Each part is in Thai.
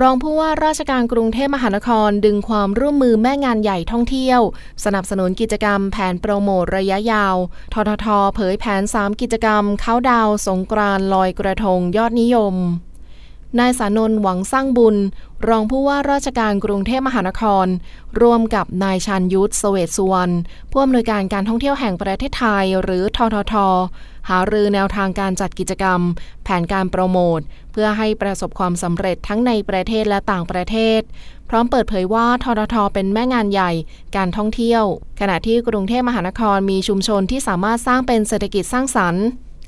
รองผู้ว่าราชการกรุงเทพมหานครดึงความร่วมมือแม่งานใหญ่ท่องเที่ยว สนับสนุนกิจกรรมแผนโปรโมทระยะยาว ททท เผยแผน 3 กิจกรรม เข้าดาวสงกรานลอยกระทงยอดนิยม นายสานนท์หวังสร้างบุญ รองผู้ว่าราชการกรุงเทพมหานคร ร่วมกับนายชันยุทธสเวตสุวรรณผู้อำนวยการการท่องเที่ยวแห่งประเทศไทย หรือททท หารือแนวทางการจัดกิจกรรม แผนการโปรโมท เพื่อให้ประสบความสำเร็จทั้งในประเทศและต่างประเทศ พร้อมเปิดเผยว่าททท เป็นแม่งานใหญ่ การท่องเที่ยว ขณะที่กรุงเทพมหานครมีชุมชนที่สามารถสร้างเป็นเศรษฐกิจสร้างสรรค์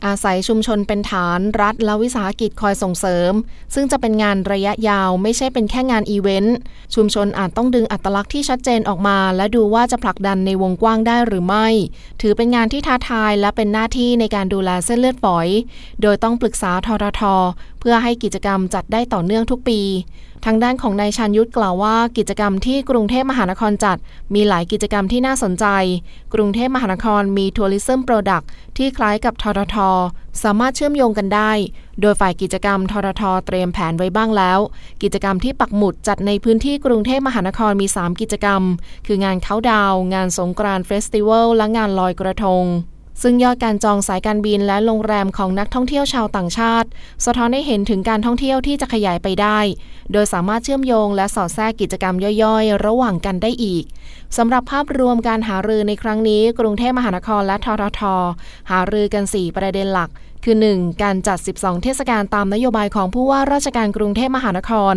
อาศัยชุมชนเป็นฐานรัฐและวิสาหกิจคอยส่งเสริม ซึ่งจะเป็นงานระยะยาวไม่ใช่เป็นแค่งานอีเวนต์ ชุมชนอาจต้องดึงอัตลักษณ์ที่ชัดเจนออกมา และดูว่าจะผลักดันในวงกว้างได้หรือไม่ ถือเป็นงานที่ท้าทายและเป็นหน้าที่ในการดูแลเส้นเลือดฝอย โดยต้องปรึกษาทททเพื่อให้กิจกรรมจัดได้ต่อเนื่องทุกปี ทางด้านของนายชันยุทธกล่าวว่ากิจกรรมที่กรุงเทพมหานครจัด มีหลายกิจกรรมที่น่าสนใจ กรุงเทพมหานครมี tourism product ที่คล้ายกับททท สามารถเชื่อมโยงกันได้ โดยฝ่ายกิจกรรมทททเตรียมแผนไว้บ้างแล้ว กิจกรรมที่ปักหมุดจัดในพื้นที่กรุงเทพมหานครมี 3 กิจกรรม คืองานเขาดาว งานสงกรานต์ festival และงานลอยกระทง ซึ่งยอดการจองสายการบินและโรงแรมของนักท่องเที่ยวชาวต่างชาติ สะท้อนให้เห็นถึงการท่องเที่ยวที่จะขยายไปได้ โดยสามารถเชื่อมโยงและสอดแทรกกิจกรรมย่อยๆ ระหว่างกันได้อีกสำหรับภาพรวมการหารือในครั้งนี้ กรุงเทพมหานครและทททหารือกัน 4 ประเด็นหลัก คือ 1. การจัด 12 เทศกาลตามนโยบายของผู้ว่าราชการกรุงเทพมหานคร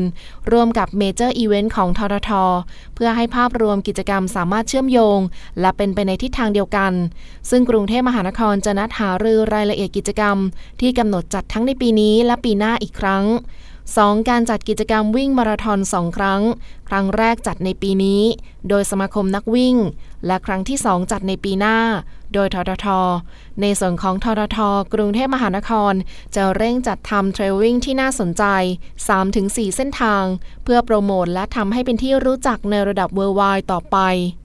ร่วมกับ major event ของททท เพื่อให้ภาพรวมกิจกรรมสามารถเชื่อมโยง และเป็นไปในทิศทางเดียวกัน ซึ่งกรุงเทพมหานครจะนัดหารือรายละเอียดกิจกรรม ที่กำหนดจัดทั้งในปีนี้และปีหน้าอีกครั้ง 2. การจัดกิจกรรมวิ่งมาราธอน2 ครั้ง ครั้งแรกจัดในปีนี้ โดยสมาคมนักวิ่ง และครั้งที่ 2 จัดในปีหน้า โดยททท ในส่วนของททท กรุงเทพมหานคร จะเร่งจัดทำเทรลวิ่งที่น่าสนใจ 3-4 เส้นทาง เพื่อโปรโมทและทำให้เป็นที่รู้จักในระดับเวอร์ไวต่อไป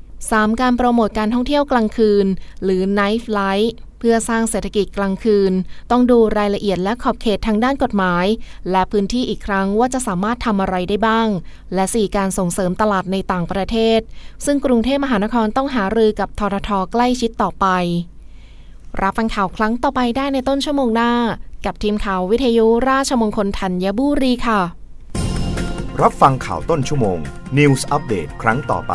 3. การโปรโมทการท่องเที่ยวกลางคืน หรือ Night Life เพื่อสร้างเศรษฐกิจกลางคืน ต้องดูรายละเอียดและขอบเขตทางด้านกฎหมาย และพื้นที่อีกครั้งว่าจะสามารถทำอะไรได้บ้าง และ 4 การส่งเสริมตลาดในต่างประเทศ ซึ่งกรุงเทพมหานครต้องหารือกับทททใกล้ชิดต่อไป รับฟังข่าวครั้งต่อไปได้ในต้นชั่วโมงหน้า กับทีมข่าววิทยุราชมงคลธัญบุรีค่ะ รับฟังข่าวต้นชั่วโมง News อัปเดตครั้งต่อไป